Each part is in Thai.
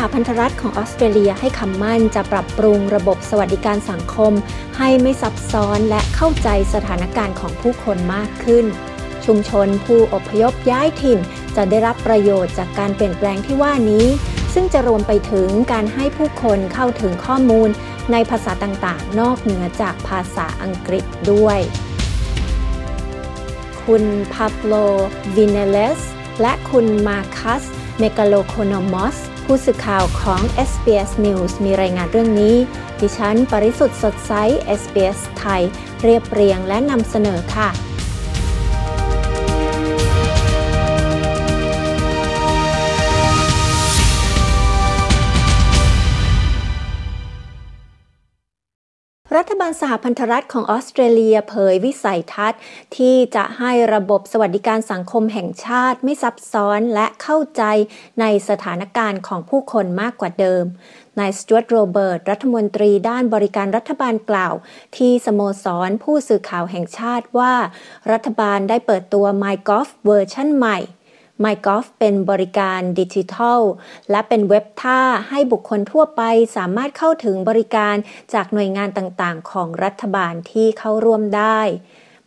าลสหพันธรัฐของออสเตรเลียให้คำมั่นจะปรับปรุงระบบสวัสดิการสังคม ให้ไม่ซับซ้อนและเข้าใจสถานการณ์ของผู้คนมากขึ้น ชุมชนผู้อพยพย้ายถิ่น จะได้รับประโยชน์จากการเปลี่ยนแปลงที่ว่านี้ ซึ่งจะรวมไปถึงการให้ผู้คนเข้าถึงข้อมูล ในภาษาต่างๆ นอกเหนือจากภาษาอังกฤษด้วย คุณพาโลวินเนเลสและคุณมาคัสเมกาโลโคโนมอส ผู้สื่อข่าวของ SBS News มีรายงานเรื่องนี้ ดิฉัน ปริสุทธ์สดใส SBS ไทย เรียบเรียงและนำเสนอค่ะ รัฐบาลสหพันธรัฐของออสเตรเลียเผยวิสัยทัศน์ ที่จะให้ระบบสวัสดิการสังคมแห่งชาติไม่ซับซ้อนและเข้าใจในสถานการณ์ของผู้คนมากกว่าเดิมนายสจวตโรเบิร์ตรัฐมนตรีด้านบริการรัฐบาลกล่าว ที่สโมสรผู้สื่อข่าวแห่งชาติว่า รัฐบาลได้เปิดตัว MyGolf เวอร์ชันใหม่ MyGolf เป็นบริการดิจิทัล และเป็นเว็บท่าให้บุคคลทั่วไปสามารถเข้าถึงบริการจากหน่วยงานต่างๆ ของรัฐบาลที่เข้าร่วมได้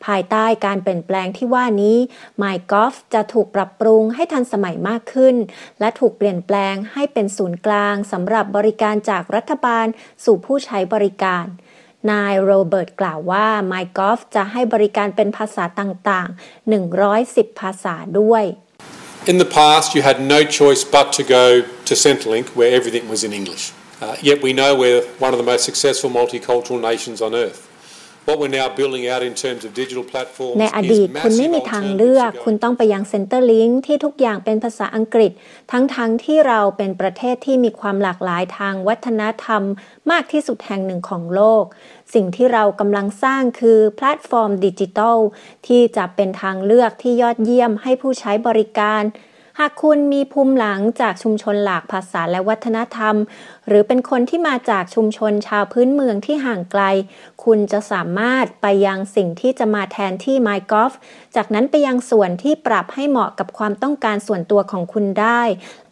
ภายใต้การเปลี่ยนแปลงที่ว่านี้ MyGolf จะถูกปรับปรุงให้ทันสมัยมากขึ้น และถูกเปลี่ยนแปลงให้เป็นศูนย์กลางสำหรับบริการจากรัฐบาลสู่ผู้ใช้บริการนายโรเบิร์ตกล่าวว่า MyGolf จะให้บริการเป็นภาษาต่างๆ 110 ภาษาด้วย In the past, you had no choice but to go to Centrelink where everything was in English. Uh, yet we know we're one of the most successful multicultural nations on earth. ในอดีตคุณไม่มีทางเลือก คุณต้องไปยัง Centrelink ที่ทุกอย่างเป็นภาษาอังกฤษ ทั้งๆที่เราเป็นประเทศที่มีความหลากหลายทางวัฒนธรรม มากที่สุดแห่งหนึ่งของโลก สิ่งที่เรากำลังสร้างคือแพลตฟอร์มดิจิทัล ที่จะเป็นทางเลือกที่ยอดเยี่ยมให้ผู้ใช้บริการ หากคุณมีภูมิหลังจากชุมชนหลากภาษาและวัฒนธรรมหรือเป็นคนที่มาจากชุมชนชาวพื้นเมืองที่ห่างไกล คุณจะสามารถไปยังสิ่งที่จะมาแทนที่ MyGolf จากนั้นไปยังส่วนที่ปรับให้เหมาะกับความต้องการส่วนตัวของคุณได้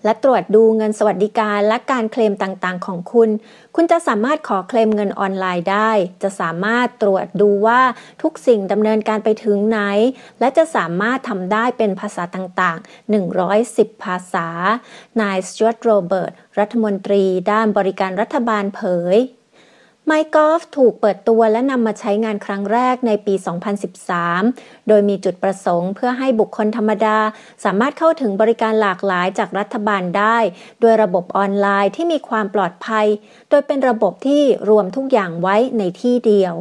และตรวจดูเงินสวัสดิการและการเคลมต่างๆ ของคุณ คุณจะสามารถขอเคลมเงินออนไลน์ได้ จะสามารถตรวจดูว่าทุกสิ่งดำเนินการไปถึงไหน และจะสามารถทำได้เป็นภาษาต่างๆ 110 ภาษา นายสจวตโรเบิร์ต รัฐมนตรีได้านบริการรัฐบาลเผย MyGolf ถูกเปิดตัวและนำมาใช้งานครั้งแรกในปี 2013 โดยมีจุดประสงค์เพื่อให้บุคคลธรรมดา สามารถเข้าถึงบริการหลากหลายจากรัฐบาลได้ โดยระบบออนไลน์ที่มีความปลอดภัย โดยเป็นระบบที่รวมทุกอย่างไว้ในที่เดียว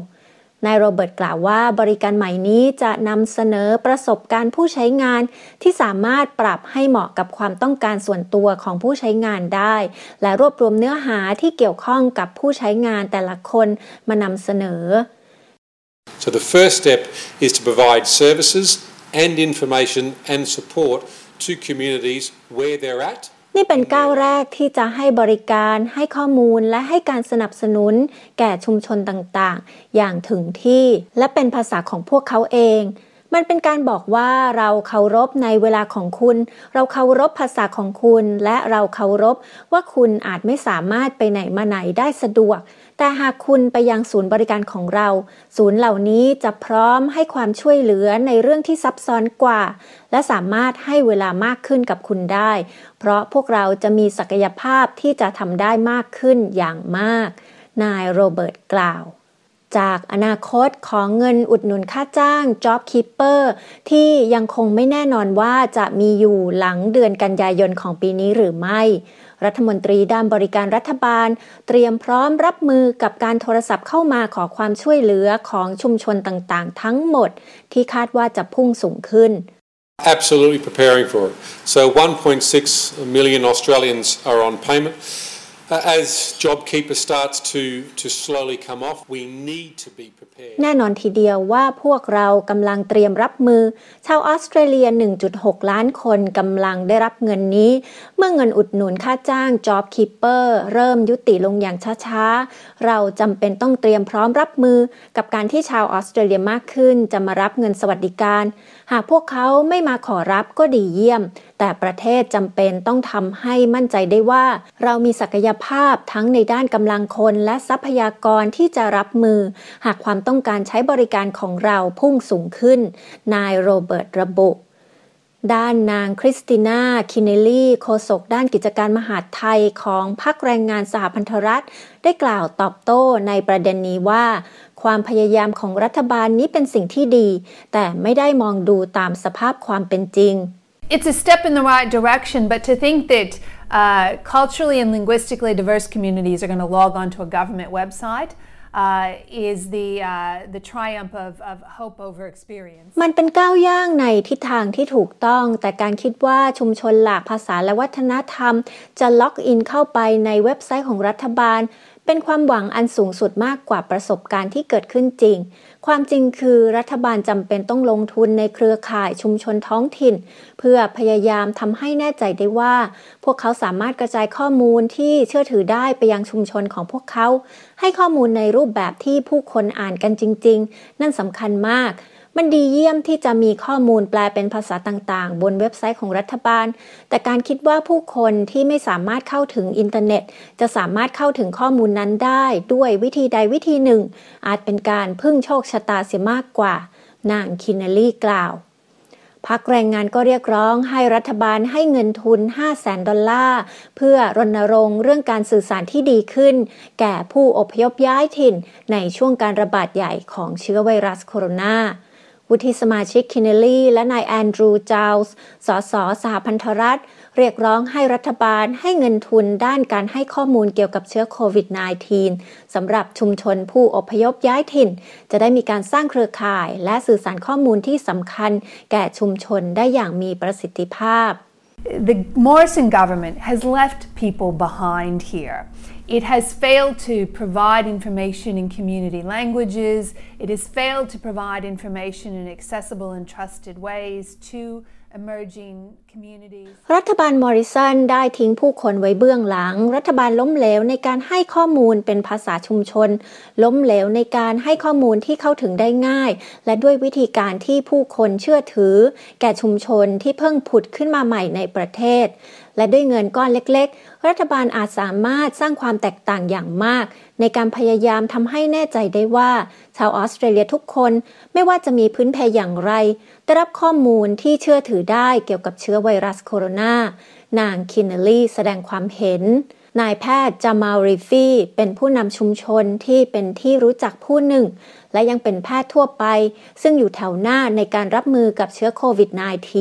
นายโรเบิร์ตกล่าวว่าบริการใหม่นี้จะนำเสนอประสบการณ์ผู้ใช้งานที่สามารถปรับให้เหมาะกับความต้องการส่วนตัวของผู้ใช้งานได้ และรวบรวมเนื้อหาที่เกี่ยวข้องกับผู้ใช้งานแต่ละคนมานำเสนอ So the first step is to provide services and information and support to communities where they're at นี่เป็นก้าวแรกที่จะให้บริการให้ข้อมูลและให้การสนับสนุนแก่ชุมชนต่างๆ อย่างถึงที่ และเป็นภาษาของพวกเขาเอง มันเป็นการบอกว่าเราเคารพในเวลาของคุณ เราเคารพภาษาของคุณ และเราเคารพว่าคุณอาจไม่สามารถไปไหนมาไหนได้สะดวก แต่หากคุณไปยังศูนย์บริการของเรา ศูนย์เหล่านี้จะพร้อมให้ความช่วยเหลือในเรื่องที่ซับซ้อนกว่า และสามารถให้เวลามากขึ้นกับคุณได้ เพราะพวกเราจะมีศักยภาพที่จะทำได้มากขึ้นอย่างมาก นายโรเบิร์ตกล่าว จากอนาคตของเงินอุดหนุนค่าจ้าง Job Keeper ที่ยังคงไม่แน่นอนว่าจะมีอยู่หลังเดือนกันยายนของปีนี้หรือไม่ รัฐมนตรีด้านบริการรัฐบาล เตรียมพร้อมรับมือกับการโทรศัพท์เข้ามาขอความช่วยเหลือของชุมชนต่างๆ ทั้งหมด ที่คาดว่าจะพุ่งสูงขึ้น Absolutely preparing for it. So 1.6 million Australians are on payment. As JobKeeper starts to, to slowly come off, we need to be prepared. แน่นอนทีเดียวว่าพวกเรากำลังเตรียมรับมือ ชาวออสเตรเลีย 1.6 ล้านคนกำลังได้รับเงินนี้ เมื่อเงินอุดหนุนค่าจ้าง Job Keeper เริ่มยุติลงอย่างช้าๆ เราจำเป็นต้องเตรียมพร้อมรับมือ กับการที่ชาวออสเตรเลียมากขึ้น จะมารับเงินสวัสดิการ หากพวกเขาไม่มาขอรับก็ดีเยี่ยม แต่ประเทศจำเป็นต้องทำให้มั่นใจได้ว่า เรามีศักยภาพทั้งในด้านกำลังคนและทรัพยากรที่จะรับมือ หากความต้องการใช้บริการของเราพุ่งสูงขึ้น นายโรเบิร์ตระบุด้านนางคริสติน่า คินเนลลี่โฆษกด้านกิจการมหาดไทยของพรรคแรงงานสหพันธรัฐ ได้กล่าวตอบโต้ในประเด็นนี้ว่า ความพยายามของรัฐบาลนี้เป็นสิ่งที่ดี แต่ไม่ได้มองดูตามสภาพความเป็นจริง It's a step in the right direction, but to think that uh, culturally and linguistically diverse communities are going to log onto a government website uh, is the, uh, the triumph of, of hope over experience. มันเป็นก้าวย่างในทิศทางที่ถูกต้อง แต่การคิดว่าชุมชนหลากภาษาและวัฒนธรรม จะล็อกอินเข้าไปในเว็บไซต์ของรัฐบาล เป็นความหวังอันสูงสุดมากกว่าประสบการณ์ที่เกิดขึ้นจริง ความจริงคือรัฐบาลจำเป็นต้องลงทุนในเครือข่ายชุมชนท้องถิ่น เพื่อพยายามทำให้แน่ใจได้ว่า พวกเขาสามารถกระจายข้อมูลที่เชื่อถือได้ไปยังชุมชนของพวกเขา ให้ข้อมูลในรูปแบบที่ผู้คนอ่านกันจริง ๆ นั่นสำคัญมาก มันดีเยี่ยมที่จะมีข้อมูลแปลเป็นภาษาต่างๆ บนเว็บไซต์ของรัฐบาล แต่การคิดว่าผู้คนที่ไม่สามารถเข้าถึงอินเทอร์เน็ต จะสามารถเข้าถึงข้อมูลนั้นได้ ด้วยวิธีใดวิธีหนึ่ง อาจเป็นการพึ่งโชคชะตาเสียมากกว่า นางคินเนลี่กล่าวพรรคแรงงานก็เรียกร้องให้รัฐบาลให้เงินทุน 5 0 0แสนดอลลาร์ เพื่อรณรงค์เรื่องการสื่อสารที่ดีขึ้น แก่ผู้อพยพย้ายถิ่นในช่วงการระบาดใหญ่ของเชื้อไวรัสโคโรนา วุฒิสมาชิกคินเนลลี่ และนายแอนดรูว์ ไจลส์สสสหพันธรัฐ เรียกร้องให้รัฐบาลให้เงินทุนด้านการให้ข้อมูลเกี่ยวกับเชื้อโควิด -19 สำหรับชุมชนผู้อพยพย้ายถิ่น จะได้มีการสร้างเครือข่าย และสื่อสารข้อมูลที่สำคัญ แก่ชุมชนได้อย่างมีประสิทธิภาพ The Morrison government has left people behind here. It has failed to provide information in community languages. It has failed to provide information in accessible and trusted ways to emerging. รัฐบาลมอริสันได้ทิ้งผู้คนไว้เบื้องหลัง รัฐบาลล้มเหลวในการให้ข้อมูลเป็นภาษาชุมชน ล้มเหลวในการให้ข้อมูลที่เข้าถึงได้ง่าย และด้วยวิธีการที่ผู้คนเชื่อถือ แก่ชุมชนที่เพิ่งผุดขึ้นมาใหม่ในประเทศ และด้วยเงินก้อนเล็ก ๆ รัฐบาลอาจสามารถสร้างความแตกต่างอย่างมาก ในการพยายามทำให้แน่ใจได้ว่า ชาวออสเตรเลียทุกคนไม่ว่าจะมีพื้นเพอย่างไร ได้รับข้อมูลที่เชื่อถือได้เกี่ยวกับเชื้อไวรัสโคโรนา นางคินเนลี่แสดงความเห็น นายแพทย์จามาลริฟี่เป็นผู้นำชุมชนที่เป็นที่รู้จักผู้หนึ่ง และยังเป็นแพทย์ทั่วไป ซึ่งอยู่แถวหน้าในการรับมือกับเชื้อโควิด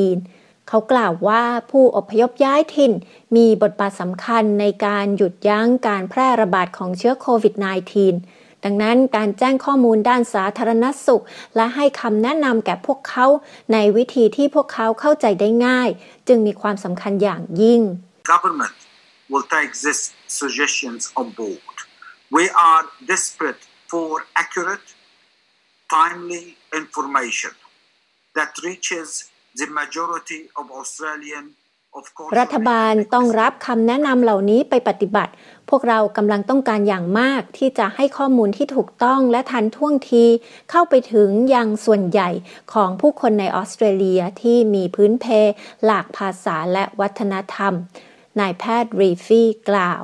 -19 เขากล่าวว่าผู้อพยพย้ายถิ่นมีบทบาทสำคัญในการหยุดยั้งการแพร่ระบาดของเชื้อโควิด -19 ดังนั้นการแจ้งข้อมูลด้านสาธารณสุข และให้คำแนะนำแก่พวกเขา ในวิธีที่พวกเขาเข้าใจได้ง่าย จึงมีความสำคัญอย่างยิ่ง government will take these suggestions on board. We are desperate for accurate, timely information that reaches the majority of Australian รัฐบาลต้องรับคำแนะนำเหล่านี้ไปปฏิบัติ พวกเรากำลังต้องการอย่างมากที่จะให้ข้อมูลที่ถูกต้องและทันท่วงที เข้าไปถึงยังส่วนใหญ่ของผู้คนในออสเตรเลียที่มีพื้นเพ หลากภาษาและวัฒนธรรม นายแพทย์รีฟี่กล่าว